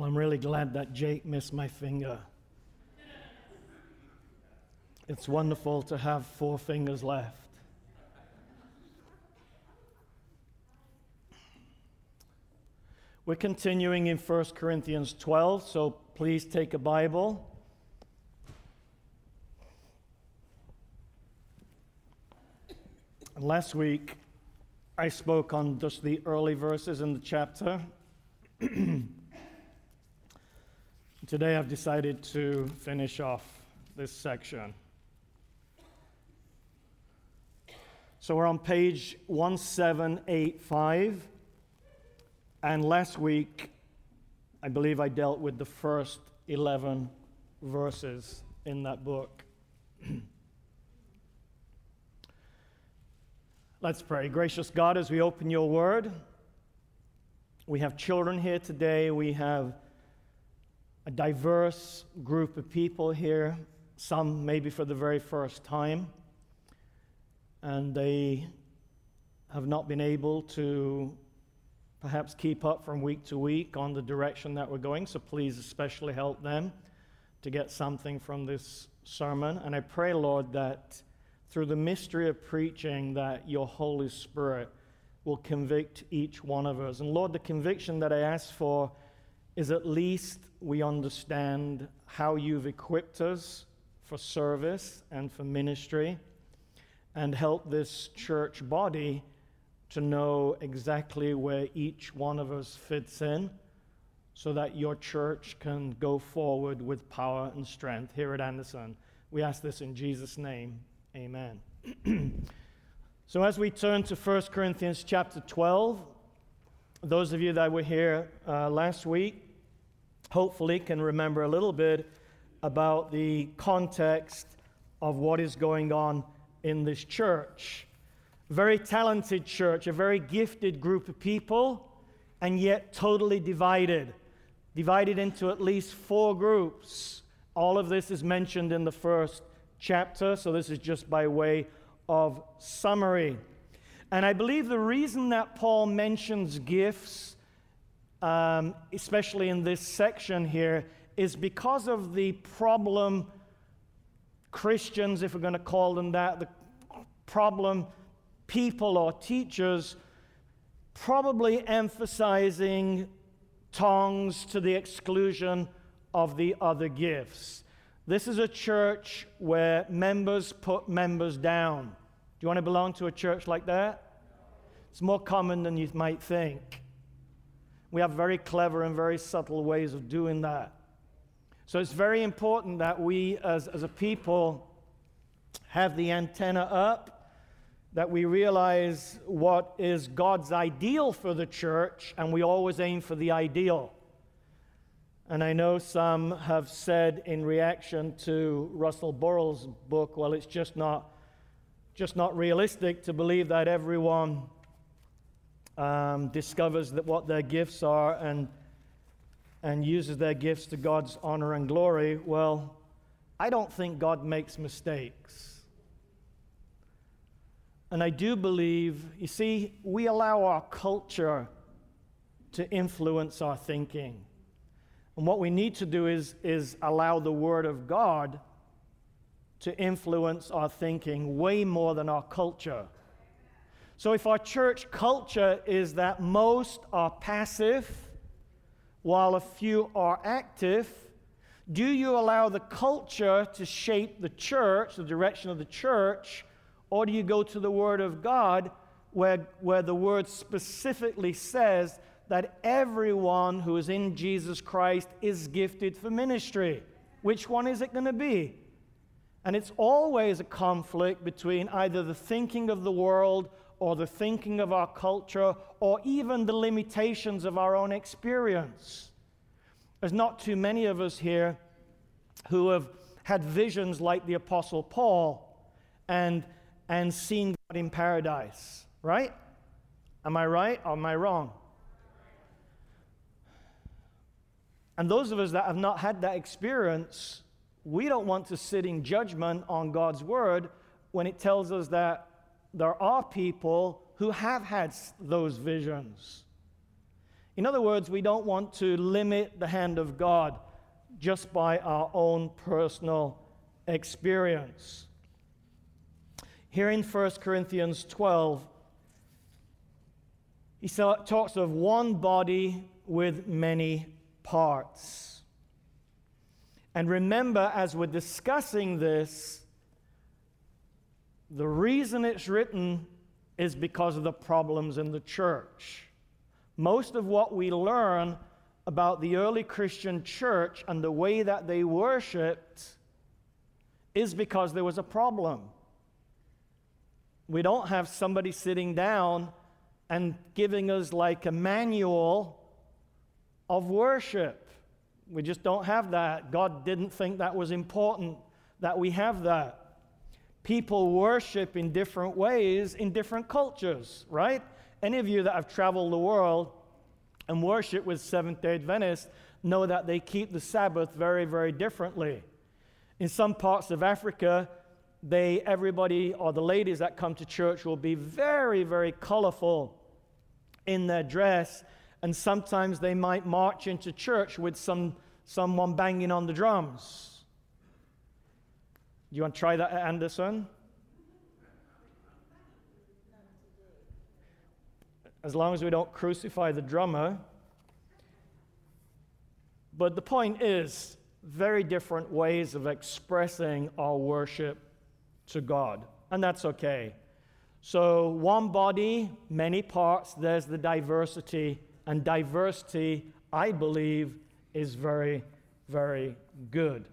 Well, I'm really glad that Jake missed my finger. It's wonderful to have four fingers left. We're continuing in 1 Corinthians 12, so please take a Bible. Last week, I spoke on just the early verses in the chapter. Today, I've decided to finish off this section. So, we're on page 1785. And last week, I believe I dealt with the first 11 verses in that book. Let's pray. Gracious God, as we open your word, we have children here today. We have a diverse group of people here, some maybe for the very first time. And they have not been able to perhaps keep up from week to week on the direction that we're going. So please, especially help them to get something from this sermon. And I pray, Lord, that through the mystery of preaching, that your Holy Spirit will convict each one of us. And Lord, the conviction that I ask for is at least we understand how you've equipped us for service and for ministry and help this church body to know exactly where each one of us fits in so that your church can go forward with power and strength here at Anderson. We ask this in Jesus' name. Amen. so as we turn to 1 Corinthians chapter 12, those of you that were here uh, last week hopefully can remember a little bit about the context of what is going on in this church very talented church, a very gifted group of people, and yet totally divided. Divided into at least four groups. All of this is mentioned in the first chapter, so this is just by way of summary. And I believe the reason that Paul mentions gifts, um, especially in this section here, is because of the problem Christians, if we're going to call them that, the problem people or teachers probably emphasizing tongues to the exclusion of the other gifts. This is a church where members put members down. Do you want to belong to a church like that? It's more common than you might think. We have very clever and very subtle ways of doing that. So it's very important that we, as, as a people, have the antenna up that we realize what is God's ideal for the church, and we always aim for the ideal. And I know some have said in reaction to Russell Burrill's book, well, it's just not, just not realistic to believe that everyone um, discovers that what their gifts are and, and uses their gifts to God's honor and glory. Well, I don't think God makes mistakes. And I do believe, you see, we allow our culture to influence our thinking. And what we need to do is, is allow the Word of God to influence our thinking way more than our culture. So if our church culture is that most are passive while a few are active, do you allow the culture to shape the church, the direction of the church? Or do you go to the Word of God where, where the Word specifically says that everyone who is in Jesus Christ is gifted for ministry? Which one is it going to be? And it's always a conflict between either the thinking of the world or the thinking of our culture or even the limitations of our own experience. There's not too many of us here who have had visions like the Apostle Paul and and seen God in paradise, right? Am I right or am I wrong? And those of us that have not had that experience, we don't want to sit in judgment on God's word when it tells us that there are people who have had those visions. In other words, we don't want to limit the hand of God just by our own personal experience. Here in 1 Corinthians 12, he talks of one body with many parts. And remember, as we're discussing this, the reason it's written is because of the problems in the church. Most of what we learn about the early Christian church and the way that they worshiped is because there was a problem. We don't have somebody sitting down and giving us like a manual of worship. We just don't have that. God didn't think that was important that we have that. People worship in different ways in different cultures, right? Any of you that have traveled the world and worship with Seventh day Adventists know that they keep the Sabbath very, very differently. In some parts of Africa, they, everybody or the ladies that come to church will be very, very colorful in their dress, and sometimes they might march into church with some, someone banging on the drums. Do you want to try that at Anderson? As long as we don't crucify the drummer. But the point is, very different ways of expressing our worship to God, and that's okay. So, one body, many parts, there's the diversity, and diversity, I believe, is very, very good.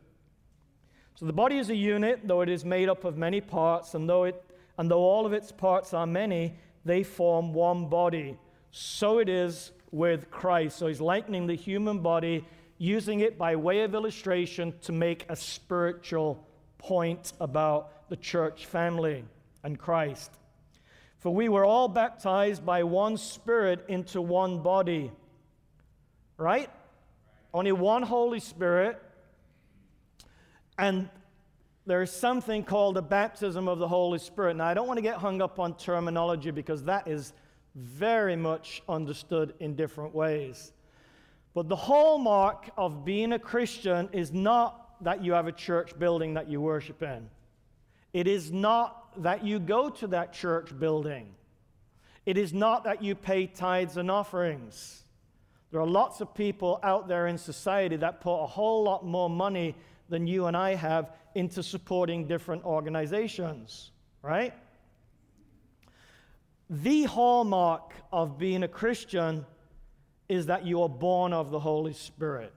So, the body is a unit, though it is made up of many parts, and though, it, and though all of its parts are many, they form one body. So it is with Christ. So, he's likening the human body, using it by way of illustration to make a spiritual point about the church family and Christ. For we were all baptized by one Spirit into one body. Right? Only one Holy Spirit. And there is something called the baptism of the Holy Spirit. Now, I don't want to get hung up on terminology because that is very much understood in different ways. But the hallmark of being a Christian is not that you have a church building that you worship in. It is not that you go to that church building. It is not that you pay tithes and offerings. There are lots of people out there in society that put a whole lot more money than you and I have into supporting different organizations, right? The hallmark of being a Christian is that you are born of the Holy Spirit.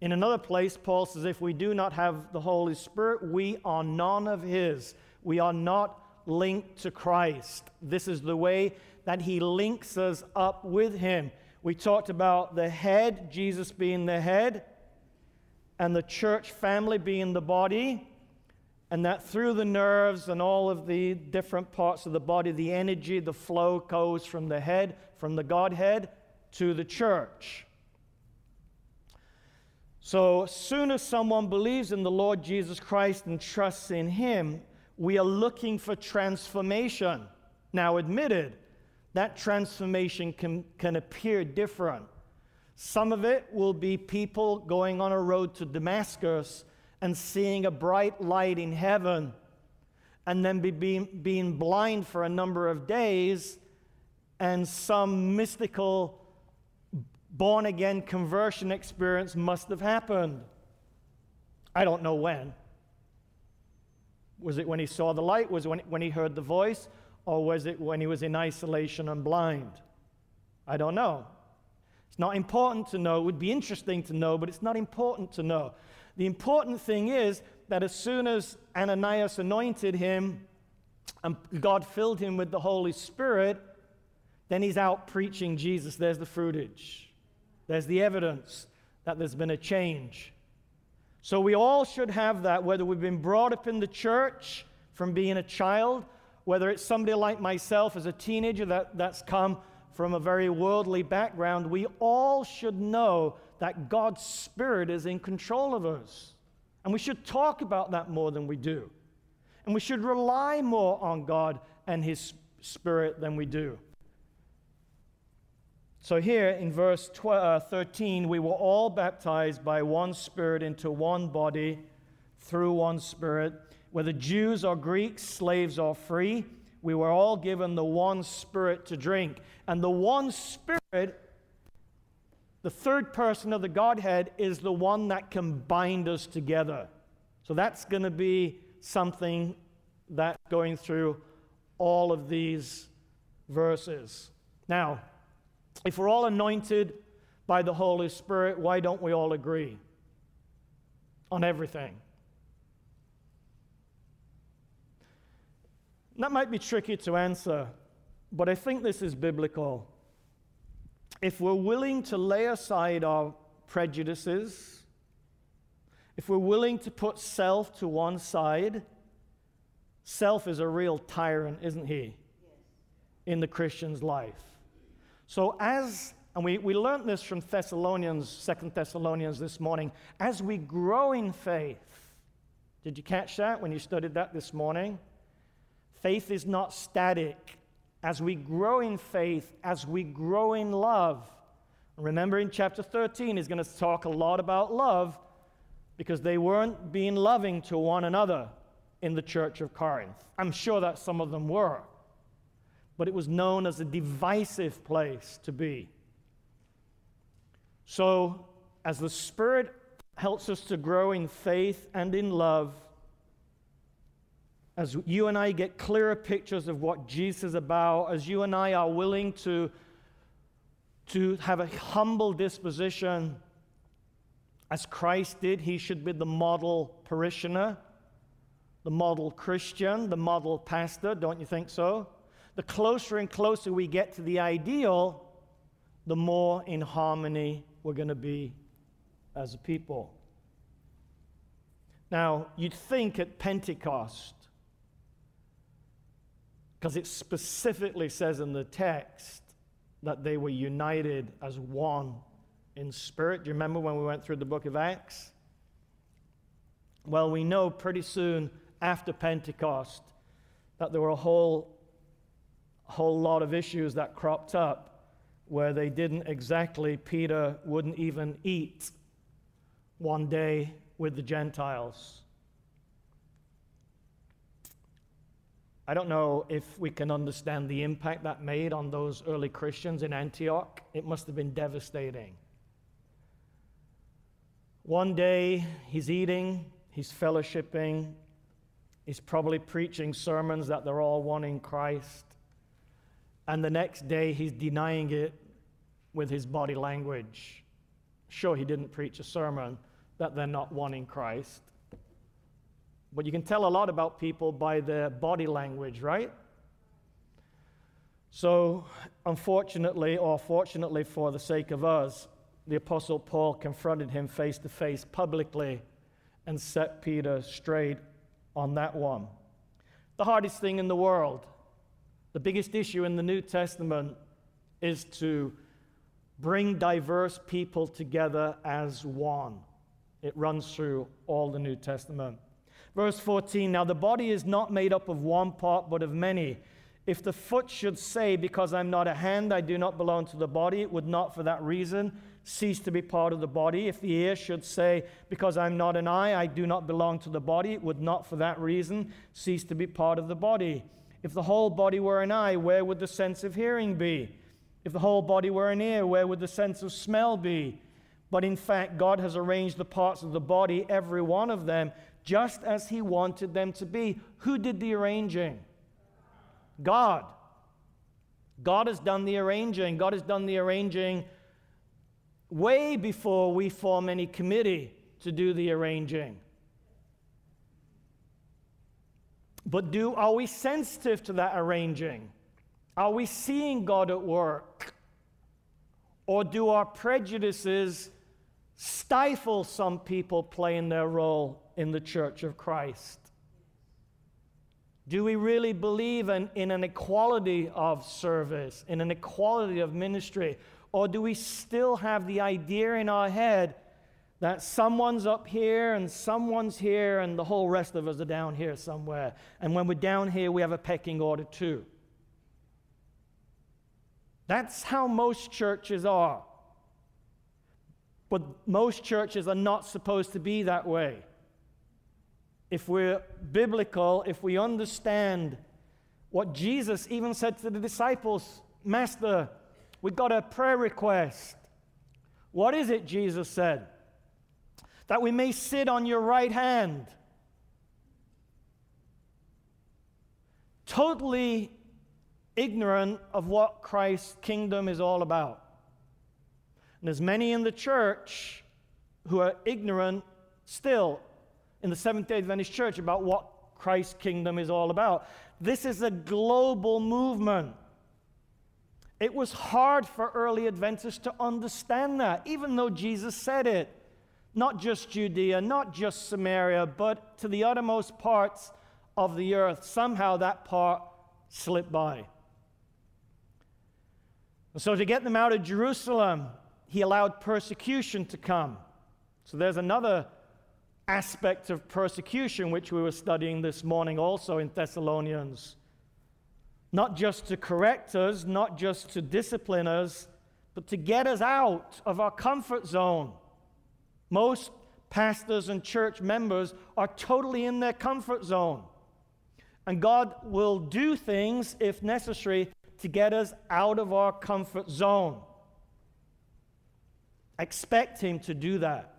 In another place, Paul says, if we do not have the Holy Spirit, we are none of His. We are not linked to Christ. This is the way that He links us up with Him. We talked about the head, Jesus being the head, and the church family being the body, and that through the nerves and all of the different parts of the body, the energy, the flow goes from the head, from the Godhead, to the church. So, as soon as someone believes in the Lord Jesus Christ and trusts in Him, we are looking for transformation. Now, admitted, that transformation can, can appear different. Some of it will be people going on a road to Damascus and seeing a bright light in heaven and then be being, being blind for a number of days and some mystical born again conversion experience must have happened. I don't know when. Was it when he saw the light? Was it when, when he heard the voice? Or was it when he was in isolation and blind? I don't know. It's not important to know. It would be interesting to know, but it's not important to know. The important thing is that as soon as Ananias anointed him and God filled him with the Holy Spirit, then he's out preaching Jesus. There's the fruitage. There's the evidence that there's been a change. So we all should have that, whether we've been brought up in the church from being a child, whether it's somebody like myself as a teenager that, that's come from a very worldly background, we all should know that God's Spirit is in control of us. And we should talk about that more than we do. And we should rely more on God and His Spirit than we do. So, here in verse 12, uh, 13, we were all baptized by one Spirit into one body through one Spirit. Whether Jews or Greeks, slaves or free, we were all given the one Spirit to drink. And the one Spirit, the third person of the Godhead, is the one that can bind us together. So, that's going to be something that's going through all of these verses. Now, if we're all anointed by the Holy Spirit, why don't we all agree on everything? That might be tricky to answer, but I think this is biblical. If we're willing to lay aside our prejudices, if we're willing to put self to one side, self is a real tyrant, isn't he? In the Christian's life. So, as, and we, we learned this from Thessalonians, Second Thessalonians this morning, as we grow in faith, did you catch that when you studied that this morning? Faith is not static. As we grow in faith, as we grow in love, remember in chapter 13, he's going to talk a lot about love because they weren't being loving to one another in the church of Corinth. I'm sure that some of them were but it was known as a divisive place to be. So, as the Spirit helps us to grow in faith and in love, as you and I get clearer pictures of what Jesus is about, as you and I are willing to, to have a humble disposition, as Christ did, he should be the model parishioner, the model Christian, the model pastor, don't you think so? The closer and closer we get to the ideal, the more in harmony we're going to be as a people. Now, you'd think at Pentecost, because it specifically says in the text that they were united as one in spirit. Do you remember when we went through the book of Acts? Well, we know pretty soon after Pentecost that there were a whole whole lot of issues that cropped up where they didn't exactly, Peter wouldn't even eat one day with the Gentiles. I don't know if we can understand the impact that made on those early Christians in Antioch. It must have been devastating. One day he's eating, he's fellowshipping, he's probably preaching sermons that they're all one in Christ. And the next day, he's denying it with his body language. Sure, he didn't preach a sermon that they're not one in Christ. But you can tell a lot about people by their body language, right? So, unfortunately, or fortunately for the sake of us, the Apostle Paul confronted him face to face publicly and set Peter straight on that one. The hardest thing in the world the biggest issue in the New Testament is to bring diverse people together as one. It runs through all the New Testament. Verse 14 Now the body is not made up of one part, but of many. If the foot should say, Because I'm not a hand, I do not belong to the body, it would not for that reason cease to be part of the body. If the ear should say, Because I'm not an eye, I do not belong to the body, it would not for that reason cease to be part of the body. If the whole body were an eye, where would the sense of hearing be? If the whole body were an ear, where would the sense of smell be? But in fact, God has arranged the parts of the body, every one of them, just as He wanted them to be. Who did the arranging? God. God has done the arranging. God has done the arranging way before we form any committee to do the arranging. But do are we sensitive to that arranging? Are we seeing God at work? Or do our prejudices stifle some people playing their role in the church of Christ? Do we really believe in, in an equality of service, in an equality of ministry? Or do we still have the idea in our head that someone's up here and someone's here and the whole rest of us are down here somewhere. And when we're down here, we have a pecking order too. That's how most churches are. But most churches are not supposed to be that way. If we're biblical, if we understand what Jesus even said to the disciples Master, we've got a prayer request. What is it, Jesus said? That we may sit on your right hand. Totally ignorant of what Christ's kingdom is all about. And there's many in the church who are ignorant still in the Seventh day Adventist church about what Christ's kingdom is all about. This is a global movement. It was hard for early Adventists to understand that, even though Jesus said it. Not just Judea, not just Samaria, but to the uttermost parts of the earth. Somehow that part slipped by. So, to get them out of Jerusalem, he allowed persecution to come. So, there's another aspect of persecution which we were studying this morning also in Thessalonians. Not just to correct us, not just to discipline us, but to get us out of our comfort zone. Most pastors and church members are totally in their comfort zone. And God will do things, if necessary, to get us out of our comfort zone. Expect Him to do that.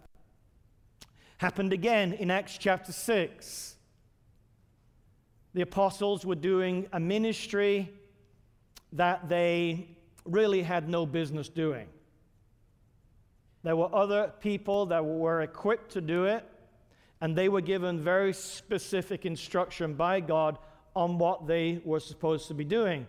Happened again in Acts chapter 6. The apostles were doing a ministry that they really had no business doing. There were other people that were equipped to do it, and they were given very specific instruction by God on what they were supposed to be doing.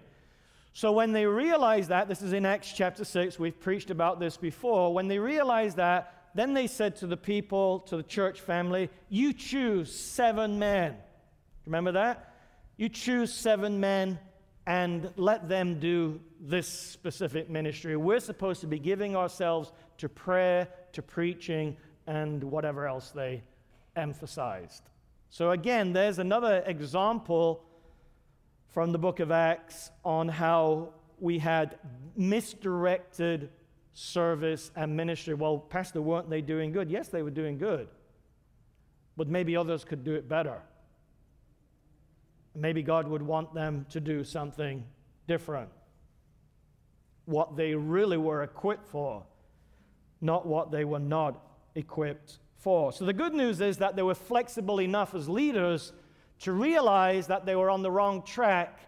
So when they realized that, this is in Acts chapter 6, we've preached about this before. When they realized that, then they said to the people, to the church family, You choose seven men. Remember that? You choose seven men and let them do this specific ministry. We're supposed to be giving ourselves to prayer, to preaching, and whatever else they emphasized. So, again, there's another example from the book of Acts on how we had misdirected service and ministry. Well, Pastor, weren't they doing good? Yes, they were doing good. But maybe others could do it better. Maybe God would want them to do something different. What they really were equipped for, not what they were not equipped for. So the good news is that they were flexible enough as leaders to realize that they were on the wrong track,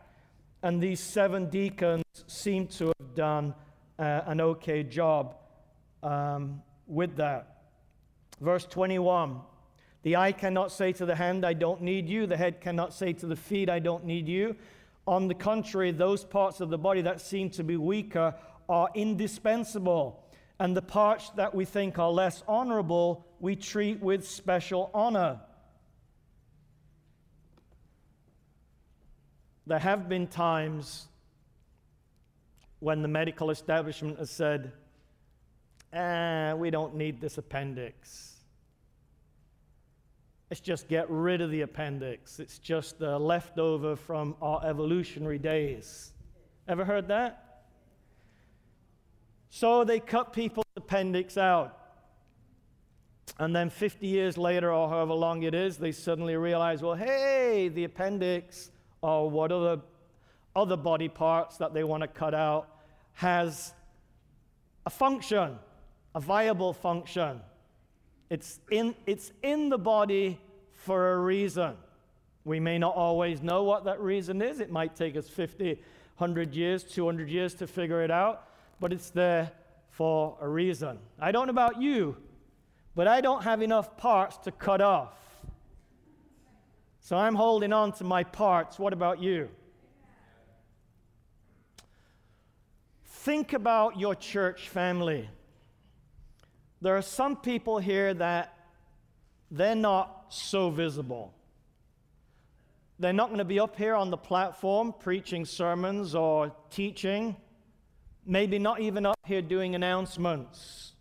and these seven deacons seem to have done uh, an okay job um, with that. Verse 21 The eye cannot say to the hand, I don't need you. The head cannot say to the feet, I don't need you. On the contrary, those parts of the body that seem to be weaker are indispensable. And the parts that we think are less honorable, we treat with special honor. There have been times when the medical establishment has said, eh, we don't need this appendix. Let's just get rid of the appendix. It's just the leftover from our evolutionary days. Ever heard that? So they cut people's appendix out. And then 50 years later, or however long it is, they suddenly realize, well, hey, the appendix or what other, other body parts that they want to cut out has a function, a viable function. It's in, it's in the body for a reason. We may not always know what that reason is. It might take us 50, 100 years, 200 years to figure it out, but it's there for a reason. I don't know about you, but I don't have enough parts to cut off. So I'm holding on to my parts. What about you? Think about your church family. There are some people here that they're not so visible. They're not going to be up here on the platform preaching sermons or teaching, maybe not even up here doing announcements.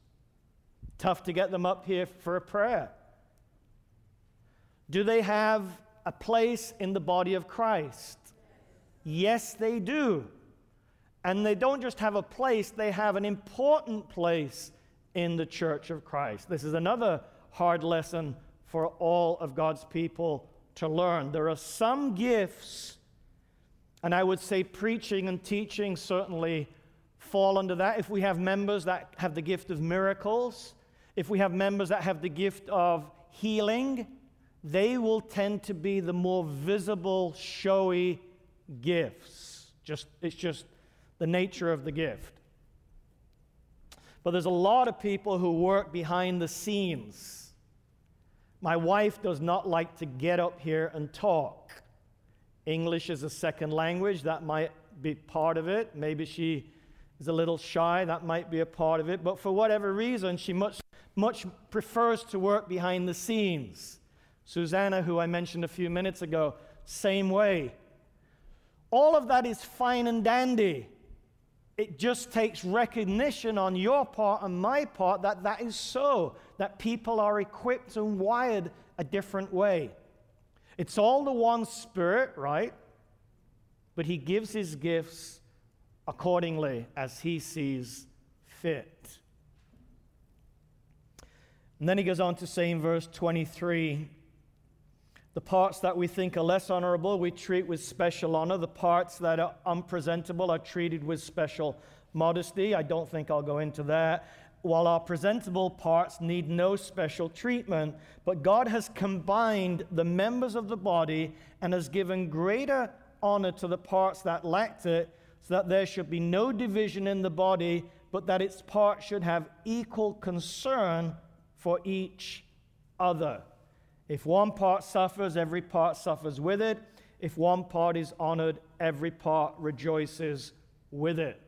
Tough to get them up here for a prayer. Do they have a place in the body of Christ? Yes, they do. And they don't just have a place, they have an important place in the church of Christ. This is another hard lesson for all of God's people to learn. There are some gifts, and I would say preaching and teaching certainly fall under that. If we have members that have the gift of miracles, if we have members that have the gift of healing, they will tend to be the more visible, showy gifts. Just, it's just the nature of the gift. But there's a lot of people who work behind the scenes. My wife does not like to get up here and talk. English is a second language, that might be part of it. Maybe she is a little shy, that might be a part of it. But for whatever reason, she much, much prefers to work behind the scenes. Susanna, who I mentioned a few minutes ago, same way. All of that is fine and dandy. It just takes recognition on your part and my part that that is so, that people are equipped and wired a different way. It's all the one Spirit, right? But He gives His gifts accordingly as He sees fit. And then He goes on to say in verse 23 the parts that we think are less honorable, we treat with special honor. The parts that are unpresentable are treated with special modesty. I don't think I'll go into that. While our presentable parts need no special treatment, but God has combined the members of the body and has given greater honor to the parts that lacked it, so that there should be no division in the body, but that its parts should have equal concern for each other. If one part suffers, every part suffers with it. If one part is honored, every part rejoices with it.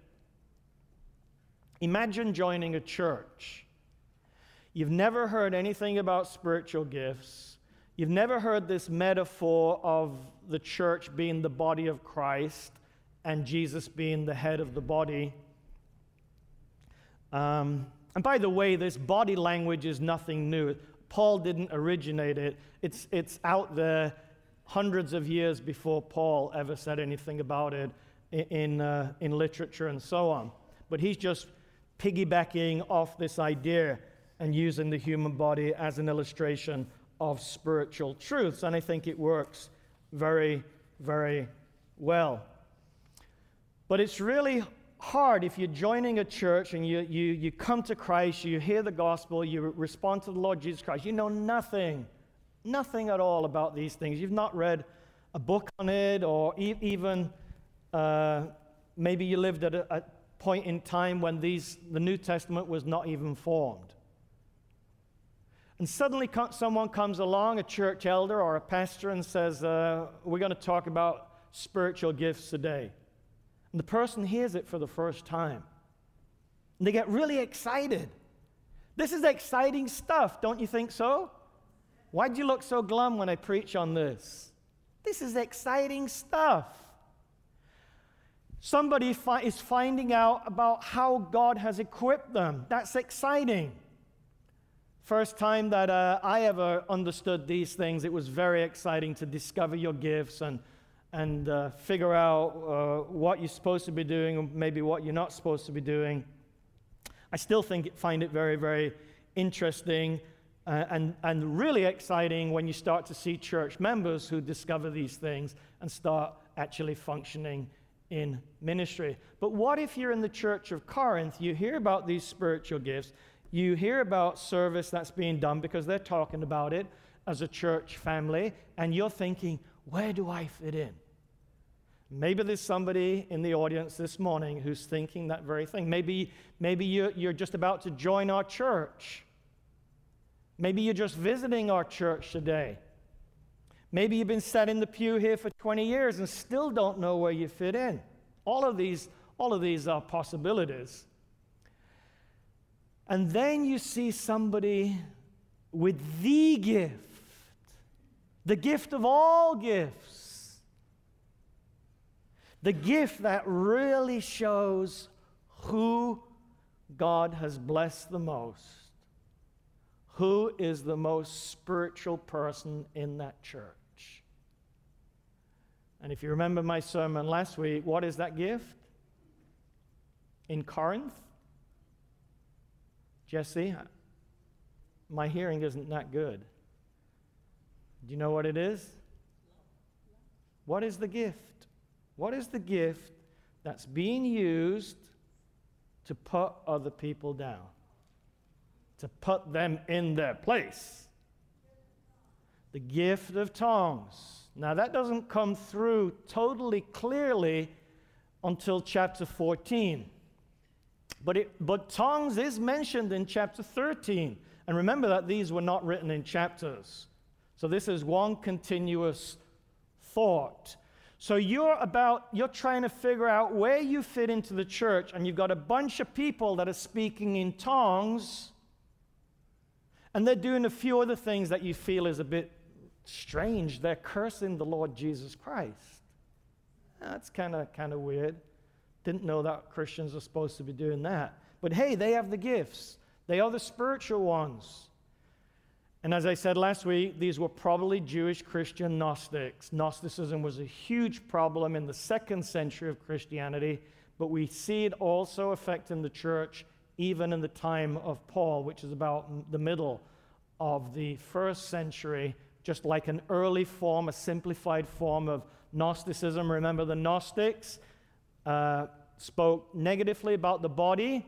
Imagine joining a church. You've never heard anything about spiritual gifts. You've never heard this metaphor of the church being the body of Christ and Jesus being the head of the body. Um, and by the way, this body language is nothing new. Paul didn't originate it, it's, it's out there hundreds of years before Paul ever said anything about it in, uh, in literature and so on. But he's just piggybacking off this idea and using the human body as an illustration of spiritual truths. And I think it works very, very well. But it's really hard if you're joining a church and you, you, you come to Christ, you hear the gospel, you respond to the Lord Jesus Christ, you know nothing, nothing at all about these things. You've not read a book on it, or e- even uh, maybe you lived at a, a point in time when these, the New Testament was not even formed. And suddenly someone comes along, a church elder or a pastor, and says, uh, We're going to talk about spiritual gifts today. And the person hears it for the first time. And they get really excited. This is exciting stuff, don't you think so? Why'd you look so glum when I preach on this? This is exciting stuff. Somebody fi- is finding out about how God has equipped them. That's exciting. First time that uh, I ever understood these things, it was very exciting to discover your gifts and and uh, figure out uh, what you're supposed to be doing or maybe what you're not supposed to be doing. I still think find it very, very interesting uh, and, and really exciting when you start to see church members who discover these things and start actually functioning in ministry. But what if you're in the church of Corinth, you hear about these spiritual gifts, you hear about service that's being done because they're talking about it as a church family, and you're thinking, where do I fit in? Maybe there's somebody in the audience this morning who's thinking that very thing. Maybe, maybe you're, you're just about to join our church. Maybe you're just visiting our church today. Maybe you've been sat in the pew here for 20 years and still don't know where you fit in. All of these, all of these are possibilities. And then you see somebody with the gift the gift of all gifts, the gift that really shows who God has blessed the most, who is the most spiritual person in that church. And if you remember my sermon last week, what is that gift? in Corinth? Jesse, my hearing isn't that good. Do you know what it is? What is the gift? What is the gift that's being used to put other people down? To put them in their place? The gift of tongues. Now, that doesn't come through totally clearly until chapter 14. But, it, but tongues is mentioned in chapter 13. And remember that these were not written in chapters. So this is one continuous thought. So you're about, you're trying to figure out where you fit into the church, and you've got a bunch of people that are speaking in tongues, and they're doing a few other things that you feel is a bit strange. They're cursing the Lord Jesus Christ. That's kind of kind of weird. Didn't know that Christians are supposed to be doing that. But hey, they have the gifts. They are the spiritual ones. And as I said last week, these were probably Jewish Christian Gnostics. Gnosticism was a huge problem in the second century of Christianity, but we see it also affecting the church even in the time of Paul, which is about the middle of the first century, just like an early form, a simplified form of Gnosticism. Remember the Gnostics uh, spoke negatively about the body.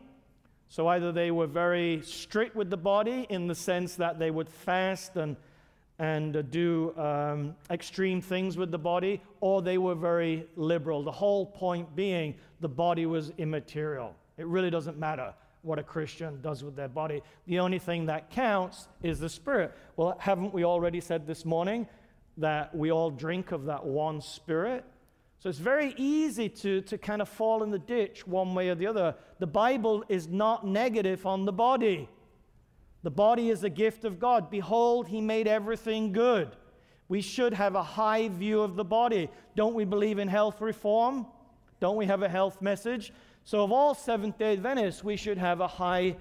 So either they were very strict with the body in the sense that they would fast and, and uh, do um, extreme things with the body, or they were very liberal. The whole point being the body was immaterial. It really doesn't matter what a Christian does with their body. The only thing that counts is the spirit. Well, haven't we already said this morning that we all drink of that one spirit? So it's very easy to, to kind of fall in the ditch one way or the other. The Bible is not negative on the body. The body is a gift of God. Behold, He made everything good. We should have a high view of the body. Don't we believe in health reform? Don't we have a health message? So, of all Seventh day Adventists, we should have a high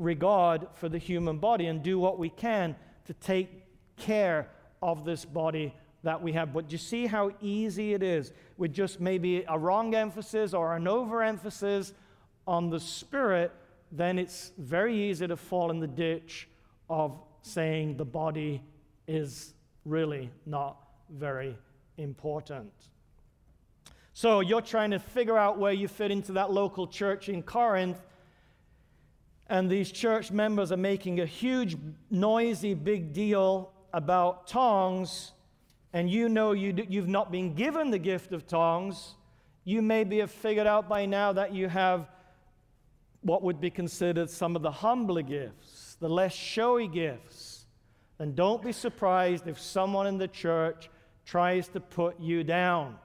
regard for the human body and do what we can to take care of this body that we have. But you see how easy it is with just maybe a wrong emphasis or an overemphasis on the spirit, then it's very easy to fall in the ditch of saying the body is really not very important. So you're trying to figure out where you fit into that local church in Corinth. And these church members are making a huge, noisy, big deal about tongues and you know you you've not been given the gift of tongues, you maybe have figured out by now that you have what would be considered some of the humbler gifts, the less showy gifts. And don't be surprised if someone in the church tries to put you down.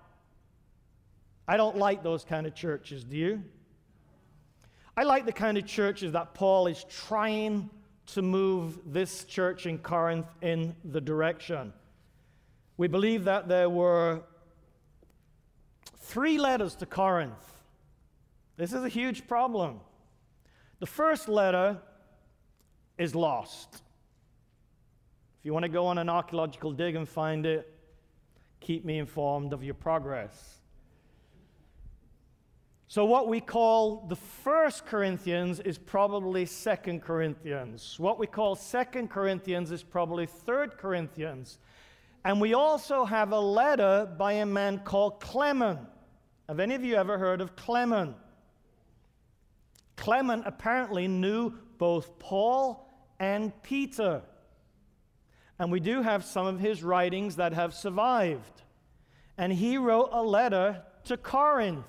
I don't like those kind of churches, do you? I like the kind of churches that Paul is trying to move this church in Corinth in the direction. We believe that there were three letters to Corinth. This is a huge problem. The first letter is lost. If you want to go on an archaeological dig and find it, keep me informed of your progress. So, what we call the first Corinthians is probably second Corinthians. What we call second Corinthians is probably third Corinthians. And we also have a letter by a man called Clement. Have any of you ever heard of Clement? Clement apparently knew both Paul and Peter. And we do have some of his writings that have survived. And he wrote a letter to Corinth.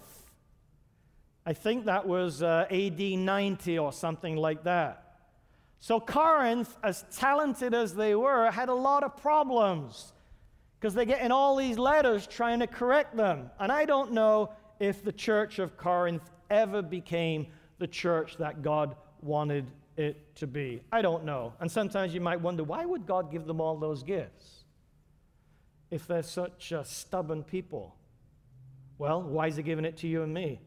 I think that was uh, AD 90 or something like that. So, Corinth, as talented as they were, had a lot of problems because they're getting all these letters trying to correct them. And I don't know if the church of Corinth ever became the church that God wanted it to be. I don't know. And sometimes you might wonder why would God give them all those gifts if they're such uh, stubborn people? Well, why is He giving it to you and me?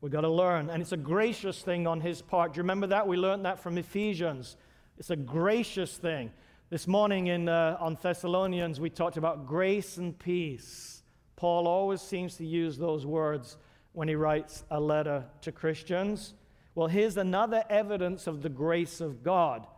We've got to learn. And it's a gracious thing on His part. Do you remember that? We learned that from Ephesians. It's a gracious thing. This morning in, uh, on Thessalonians, we talked about grace and peace. Paul always seems to use those words when he writes a letter to Christians. Well, here's another evidence of the grace of God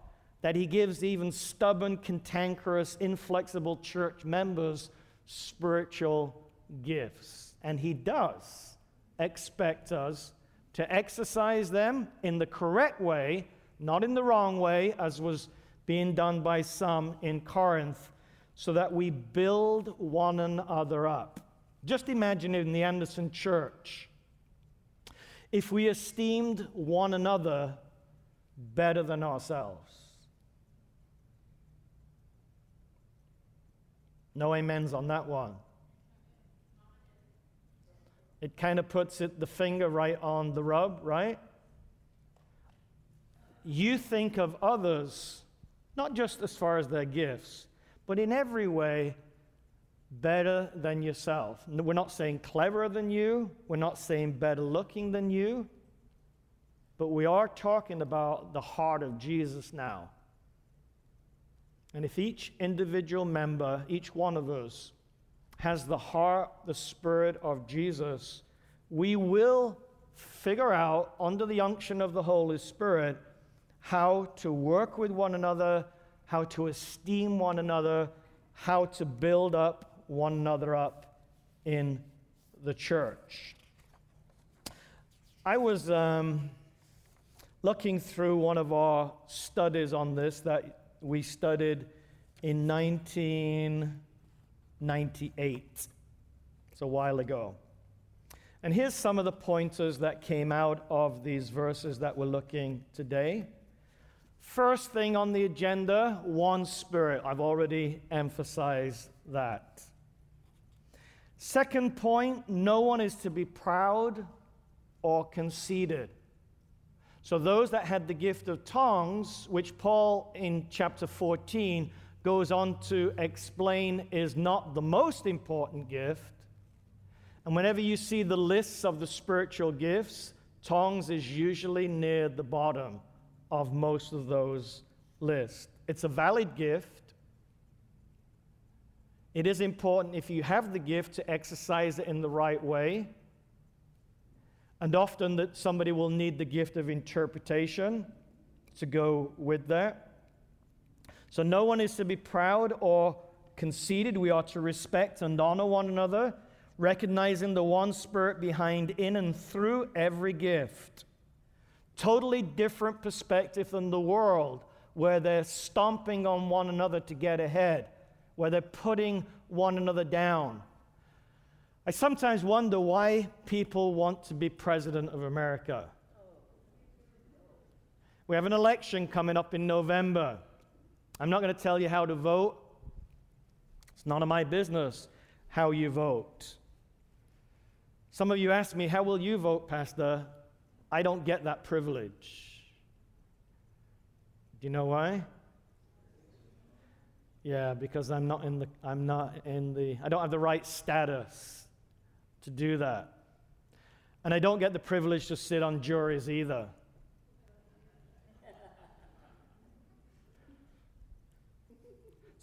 that he gives even stubborn, cantankerous, inflexible church members spiritual gifts. And he does expect us to exercise them in the correct way, not in the wrong way, as was being done by some in Corinth, so that we build one another up. Just imagine in the Anderson church if we esteemed one another better than ourselves. No amens on that one. It kind of puts it, the finger right on the rub, right? You think of others, not just as far as their gifts, but in every way better than yourself. We're not saying cleverer than you, we're not saying better looking than you, but we are talking about the heart of Jesus now. And if each individual member, each one of us, has the heart, the spirit of Jesus, we will figure out, under the unction of the Holy Spirit, how to work with one another, how to esteem one another, how to build up one another up in the church. I was um, looking through one of our studies on this that we studied in 1998. It's a while ago. And here's some of the pointers that came out of these verses that we're looking today. First thing on the agenda, one spirit. I've already emphasized that. Second point, no one is to be proud or conceited. So, those that had the gift of tongues, which Paul in chapter 14 goes on to explain is not the most important gift. And whenever you see the lists of the spiritual gifts, tongues is usually near the bottom of most of those lists. It's a valid gift. It is important if you have the gift to exercise it in the right way. And often that somebody will need the gift of interpretation to go with that. So no one is to be proud or conceited. We are to respect and honor one another, recognizing the one spirit behind in and through every gift. Totally different perspective than the world, where they're stomping on one another to get ahead, where they're putting one another down I sometimes wonder why people want to be president of America. We have an election coming up in November. I'm not going to tell you how to vote. It's none of my business how you vote. Some of you ask me, How will you vote, Pastor? I don't get that privilege. Do you know why? Yeah, because I'm not in the I'm not in the I don't have the right status to do that. And I don't get the privilege to sit on juries either.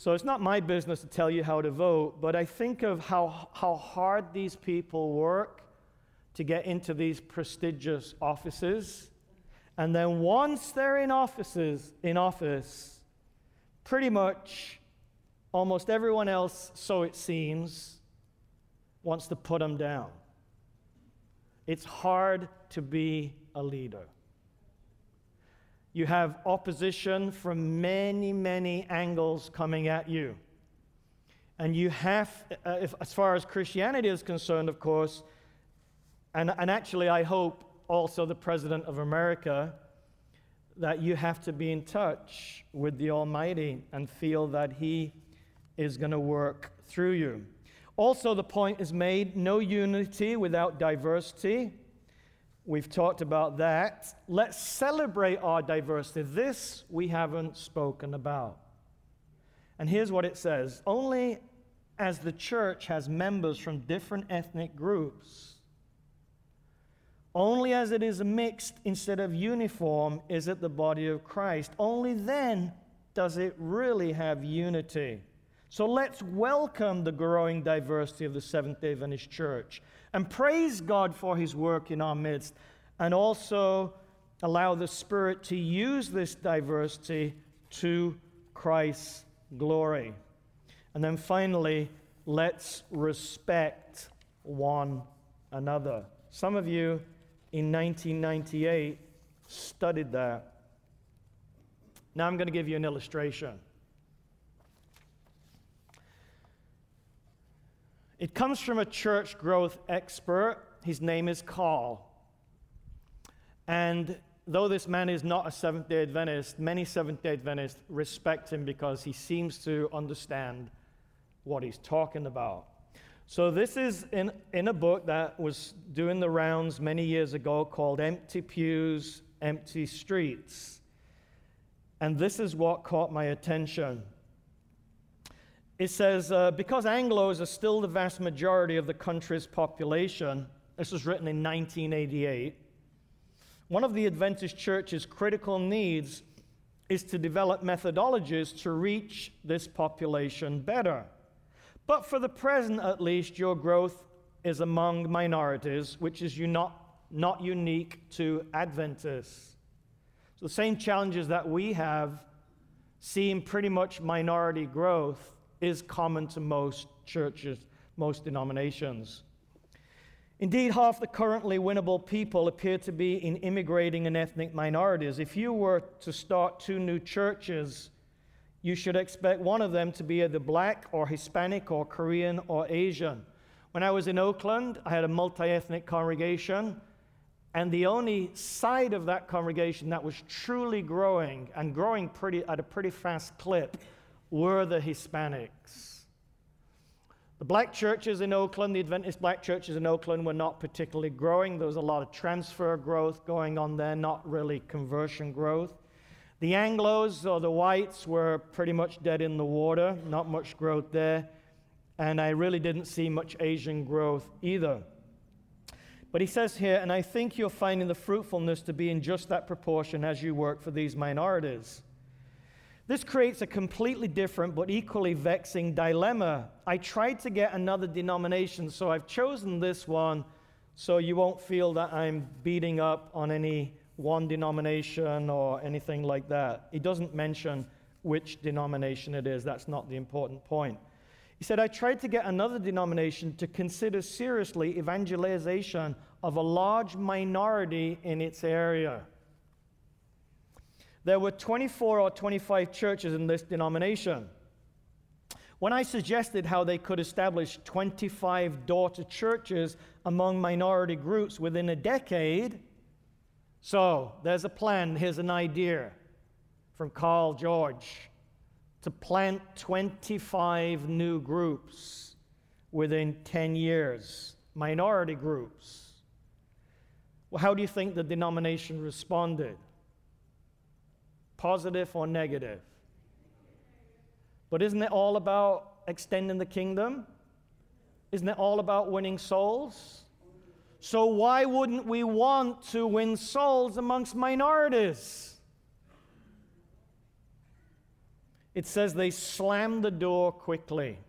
So it's not my business to tell you how to vote, but I think of how, how hard these people work to get into these prestigious offices. And then once they're in offices, in office, pretty much almost everyone else, so it seems, wants to put them down. It's hard to be a leader. You have opposition from many, many angles coming at you. And you have, uh, if, as far as Christianity is concerned, of course, and, and actually, I hope also the President of America, that you have to be in touch with the Almighty and feel that He is going to work through you. Also, the point is made no unity without diversity. We've talked about that. Let's celebrate our diversity. This we haven't spoken about. And here's what it says Only as the church has members from different ethnic groups, only as it is mixed instead of uniform is it the body of Christ. Only then does it really have unity. So let's welcome the growing diversity of the Seventh day Adventist Church and praise God for his work in our midst and also allow the Spirit to use this diversity to Christ's glory. And then finally, let's respect one another. Some of you in 1998 studied that. Now I'm going to give you an illustration. It comes from a church growth expert. His name is Carl. And though this man is not a Seventh day Adventist, many Seventh day Adventists respect him because he seems to understand what he's talking about. So, this is in, in a book that was doing the rounds many years ago called Empty Pews, Empty Streets. And this is what caught my attention. It says, uh, because Anglos are still the vast majority of the country's population, this was written in 1988, one of the Adventist Church's critical needs is to develop methodologies to reach this population better. But for the present, at least, your growth is among minorities, which is not, not unique to Adventists. So the same challenges that we have, seeing pretty much minority growth, is common to most churches, most denominations. Indeed, half the currently winnable people appear to be in immigrating and ethnic minorities. If you were to start two new churches, you should expect one of them to be either black or Hispanic or Korean or Asian. When I was in Oakland, I had a multi ethnic congregation, and the only side of that congregation that was truly growing and growing pretty, at a pretty fast clip were the Hispanics. The black churches in Oakland, the Adventist black churches in Oakland, were not particularly growing. There was a lot of transfer growth going on there, not really conversion growth. The Anglos or the whites were pretty much dead in the water, not much growth there. And I really didn't see much Asian growth either. But he says here, and I think you're finding the fruitfulness to be in just that proportion as you work for these minorities. This creates a completely different but equally vexing dilemma. I tried to get another denomination, so I've chosen this one so you won't feel that I'm beating up on any one denomination or anything like that. He doesn't mention which denomination it is, that's not the important point. He said, I tried to get another denomination to consider seriously evangelization of a large minority in its area. There were 24 or 25 churches in this denomination. When I suggested how they could establish 25 daughter churches among minority groups within a decade, so there's a plan, here's an idea from Carl George to plant 25 new groups within 10 years, minority groups. Well, how do you think the denomination responded? positive or negative. But isn't it all about extending the kingdom? Isn't it all about winning souls? So, why wouldn't we want to win souls amongst minorities? It says they slammed the door quickly.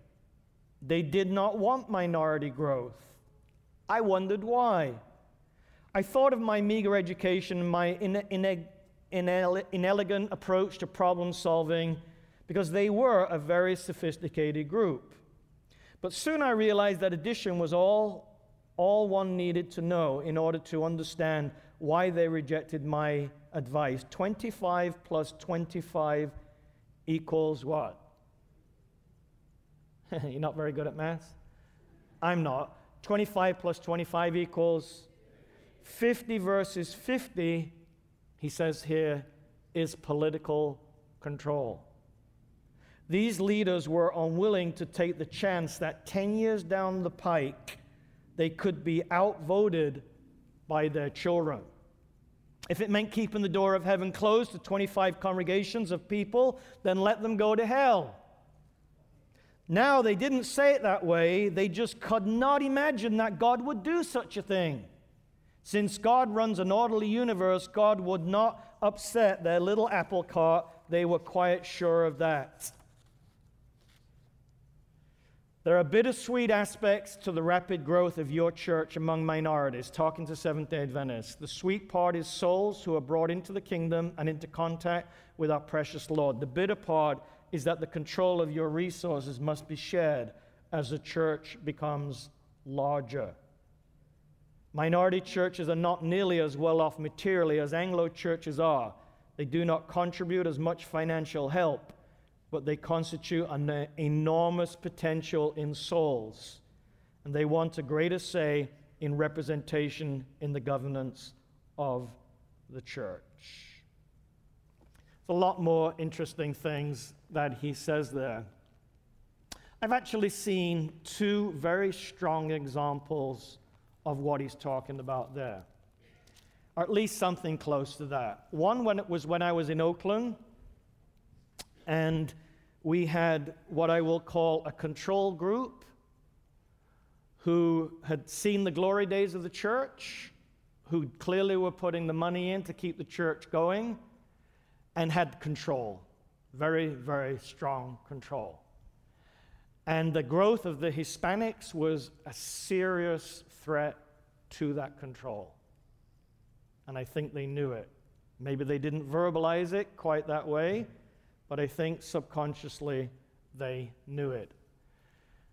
They did not want minority growth. I wondered why. I thought of my meager education, my in, in, inelegant approach to problem solving because they were a very sophisticated group. But soon I realized that addition was all, all one needed to know in order to understand why they rejected my advice. 25 plus 25 equals what? You're not very good at math? I'm not. 25 plus 25 equals 50 versus 50 he says here, is political control. These leaders were unwilling to take the chance that 10 years down the pike, they could be outvoted by their children. If it meant keeping the door of heaven closed to 25 congregations of people, then let them go to hell. Now, they didn't say it that way. They just could not imagine that God would do such a thing. Since God runs an orderly universe, God would not upset their little apple cart. They were quite sure of that. There are bittersweet aspects to the rapid growth of your church among minorities, talking to Seventh day Adventists. The sweet part is souls who are brought into the kingdom and into contact with our precious Lord. The bitter part is that the control of your resources must be shared as the church becomes larger. Minority churches are not nearly as well off materially as Anglo churches are. They do not contribute as much financial help but they constitute an enormous potential in souls. And they want a greater say in representation in the governance of the church. There's a lot more interesting things that he says there. I've actually seen two very strong examples of what he's talking about there, or at least something close to that. One when it was when I was in Oakland, and we had what I will call a control group who had seen the glory days of the church, who clearly were putting the money in to keep the church going, and had control. Very, very strong control. And the growth of the Hispanics was a serious threat to that control. And I think they knew it. Maybe they didn't verbalize it quite that way, but I think subconsciously they knew it.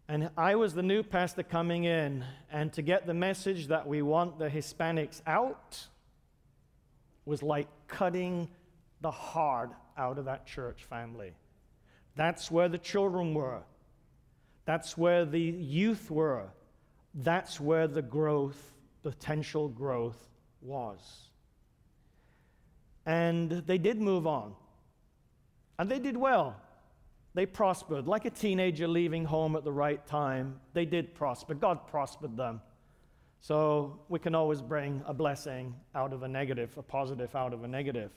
And I was the new pastor coming in, and to get the message that we want the Hispanics out was like cutting the heart out of that church family. That's where the children were, that's where the youth were, that's where the growth, potential growth, was. And they did move on. And they did well. They prospered. Like a teenager leaving home at the right time, they did prosper. God prospered them. So we can always bring a blessing out of a negative, a positive out of a negative.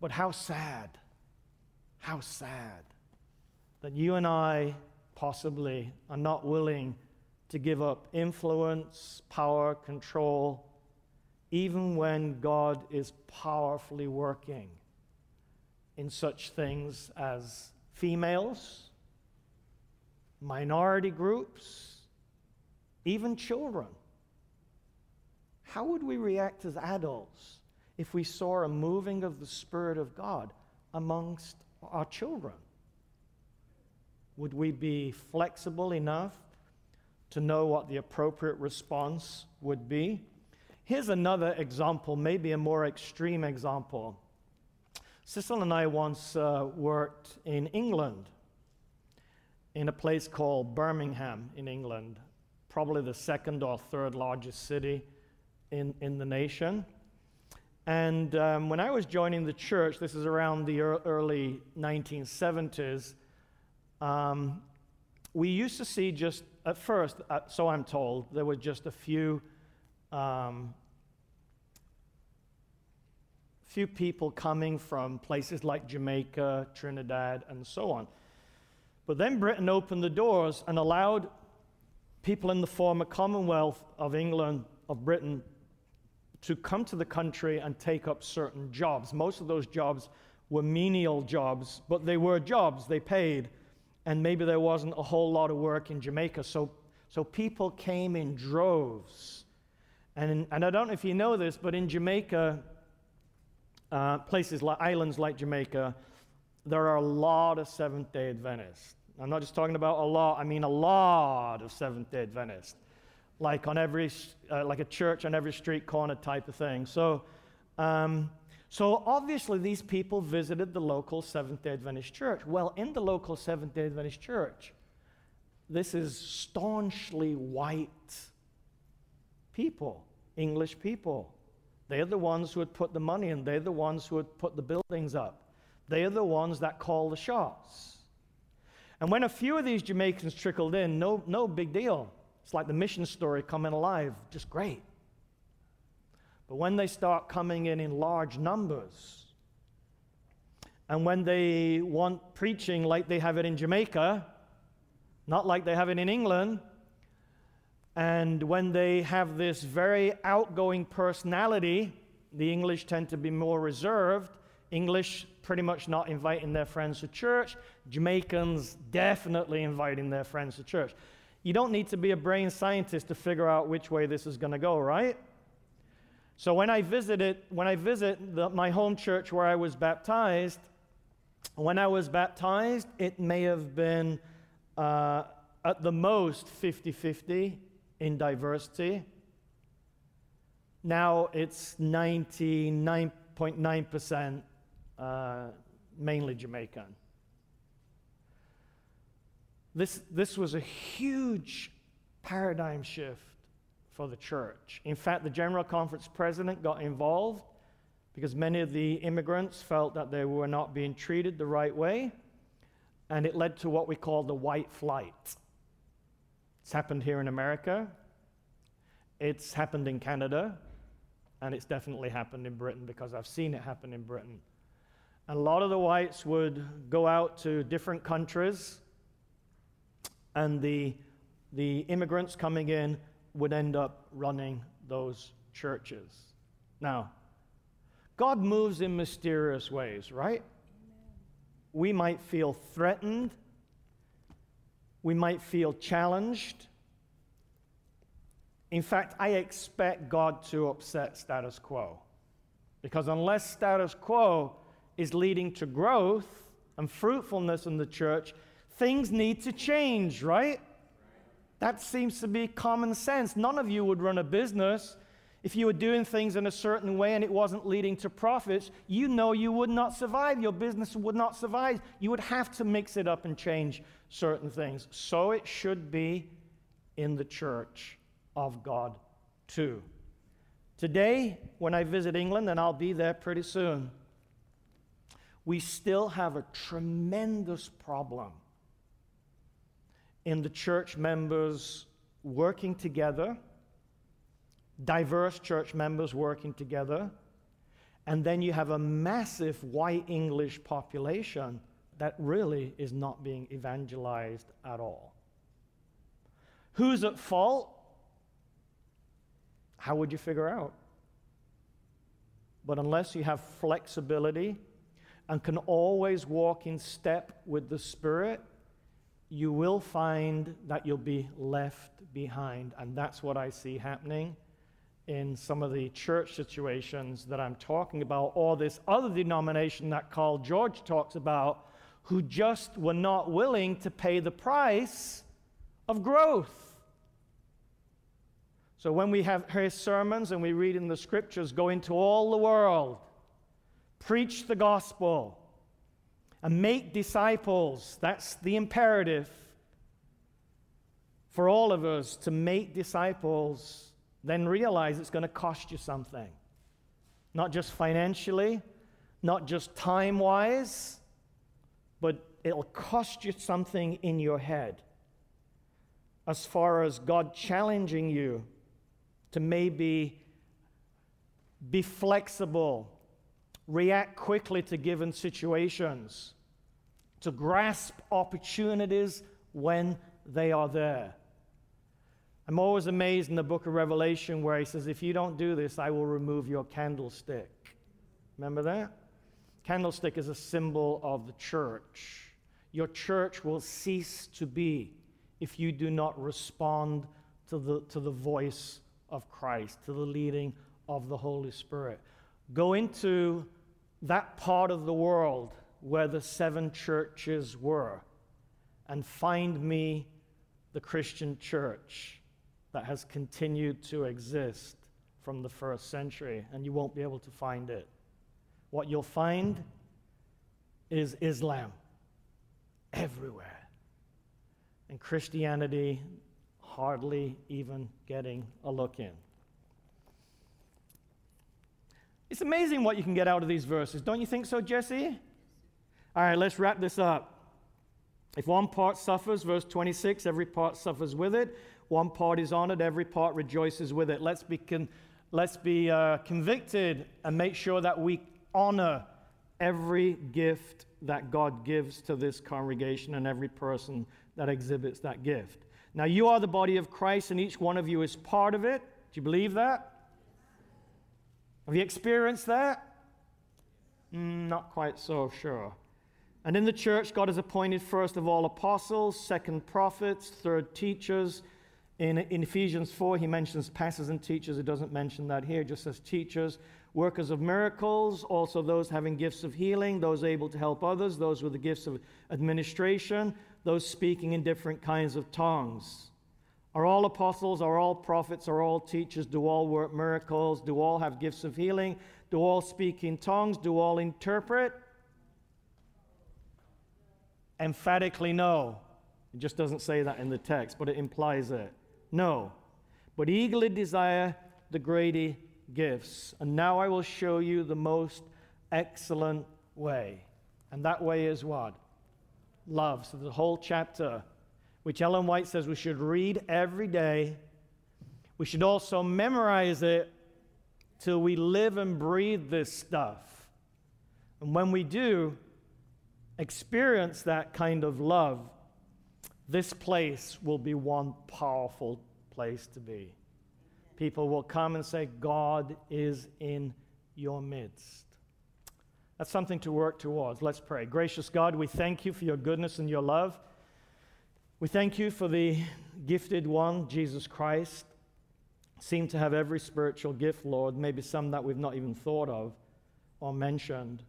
But how sad, how sad that you and I possibly are not willing to give up influence, power, control, even when God is powerfully working in such things as females, minority groups, even children. How would we react as adults if we saw a moving of the Spirit of God amongst our children? Would we be flexible enough to know what the appropriate response would be? Here's another example, maybe a more extreme example. Cecil and I once uh, worked in England, in a place called Birmingham in England, probably the second or third largest city in, in the nation. And um, when I was joining the church, this is around the early 1970s, um, we used to see just at first, uh, so I'm told, there were just a few um, few people coming from places like Jamaica, Trinidad, and so on. But then Britain opened the doors and allowed people in the former Commonwealth of England, of Britain, to come to the country and take up certain jobs. Most of those jobs were menial jobs, but they were jobs, they paid, and maybe there wasn't a whole lot of work in Jamaica. So, so people came in droves. And, and I don't know if you know this, but in Jamaica, uh, places like islands like Jamaica, there are a lot of Seventh day Adventists. I'm not just talking about a lot, I mean a lot of Seventh day Adventists. Like on every, uh, like a church on every street corner type of thing. So, um, so obviously these people visited the local Seventh day Adventist church. Well, in the local Seventh day Adventist church, this is staunchly white people, English people. They're the ones who had put the money in, they're the ones who had put the buildings up. They are the ones that call the shots. And when a few of these Jamaicans trickled in, no, no big deal. It's like the mission story coming alive, just great. But when they start coming in in large numbers, and when they want preaching like they have it in Jamaica, not like they have it in England, and when they have this very outgoing personality, the English tend to be more reserved. English pretty much not inviting their friends to church. Jamaicans definitely inviting their friends to church. You don't need to be a brain scientist to figure out which way this is going to go, right? So when I visited, when I visit the, my home church where I was baptized, when I was baptized, it may have been uh, at the most 50 50 in diversity. Now it's 99.9% uh, mainly Jamaican. This, this was a huge paradigm shift for the church. In fact, the General Conference president got involved because many of the immigrants felt that they were not being treated the right way, and it led to what we call the white flight. It's happened here in America, it's happened in Canada, and it's definitely happened in Britain because I've seen it happen in Britain. And a lot of the whites would go out to different countries and the, the immigrants coming in would end up running those churches. Now, God moves in mysterious ways, right? We might feel threatened, we might feel challenged. In fact, I expect God to upset status quo. Because unless status quo is leading to growth and fruitfulness in the church, things need to change, right? That seems to be common sense. None of you would run a business if you were doing things in a certain way and it wasn't leading to profits. You know you would not survive. Your business would not survive. You would have to mix it up and change certain things. So it should be in the church of God too. Today, when I visit England, and I'll be there pretty soon, we still have a tremendous problem in the church members working together, diverse church members working together, and then you have a massive white English population that really is not being evangelized at all. Who's at fault? How would you figure out? But unless you have flexibility and can always walk in step with the Spirit, you will find that you'll be left behind. And that's what I see happening in some of the church situations that I'm talking about, or this other denomination that Carl George talks about, who just were not willing to pay the price of growth. So when we have his sermons and we read in the scriptures, go into all the world, preach the gospel, and make disciples. That's the imperative for all of us to make disciples, then realize it's going to cost you something. Not just financially, not just time wise, but it'll cost you something in your head. As far as God challenging you to maybe be flexible react quickly to given situations, to grasp opportunities when they are there. I'm always amazed in the book of Revelation where he says, If you don't do this, I will remove your candlestick. Remember that? Candlestick is a symbol of the church. Your church will cease to be if you do not respond to the, to the voice of Christ, to the leading of the Holy Spirit. Go into that part of the world where the seven churches were and find me the Christian church that has continued to exist from the first century, and you won't be able to find it. What you'll find is Islam everywhere, and Christianity hardly even getting a look in. It's amazing what you can get out of these verses. Don't you think so, Jesse? All right, let's wrap this up. If one part suffers, verse 26, every part suffers with it. One part is honored, every part rejoices with it. Let's be, con- let's be uh, convicted and make sure that we honor every gift that God gives to this congregation and every person that exhibits that gift. Now, you are the body of Christ, and each one of you is part of it. Do you believe that? Have you experienced that? Mm, not quite so sure. And in the church, God has appointed first of all apostles, second prophets, third teachers. In, in Ephesians 4, he mentions pastors and teachers. He doesn't mention that here, just says teachers, workers of miracles, also those having gifts of healing, those able to help others, those with the gifts of administration, those speaking in different kinds of tongues. Are all apostles, are all prophets, are all teachers? Do all work miracles? Do all have gifts of healing? Do all speak in tongues? Do all interpret? Emphatically, no. It just doesn't say that in the text, but it implies it. No. But eagerly desire the greater gifts. And now I will show you the most excellent way. And that way is what? Love. So the whole chapter, which Ellen White says we should read every day. We should also memorize it till we live and breathe this stuff. And when we do, experience that kind of love, this place will be one powerful place to be. People will come and say, God is in your midst. That's something to work towards. Let's pray. Gracious God, we thank you for your goodness and your love. We thank you for the gifted one, Jesus Christ. Seem to have every spiritual gift, Lord, maybe some that we've not even thought of or mentioned.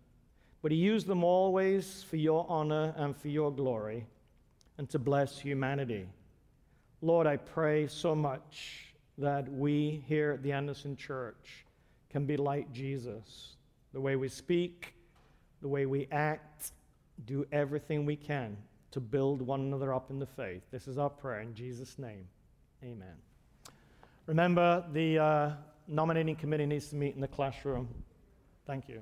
But he used them always for your honor and for your glory and to bless humanity. Lord, I pray so much that we here at the Anderson Church can be like Jesus. The way we speak, the way we act, do everything we can to build one another up in the faith. This is our prayer in Jesus' name. Amen. Remember, the uh, nominating committee needs to meet in the classroom. Thank you.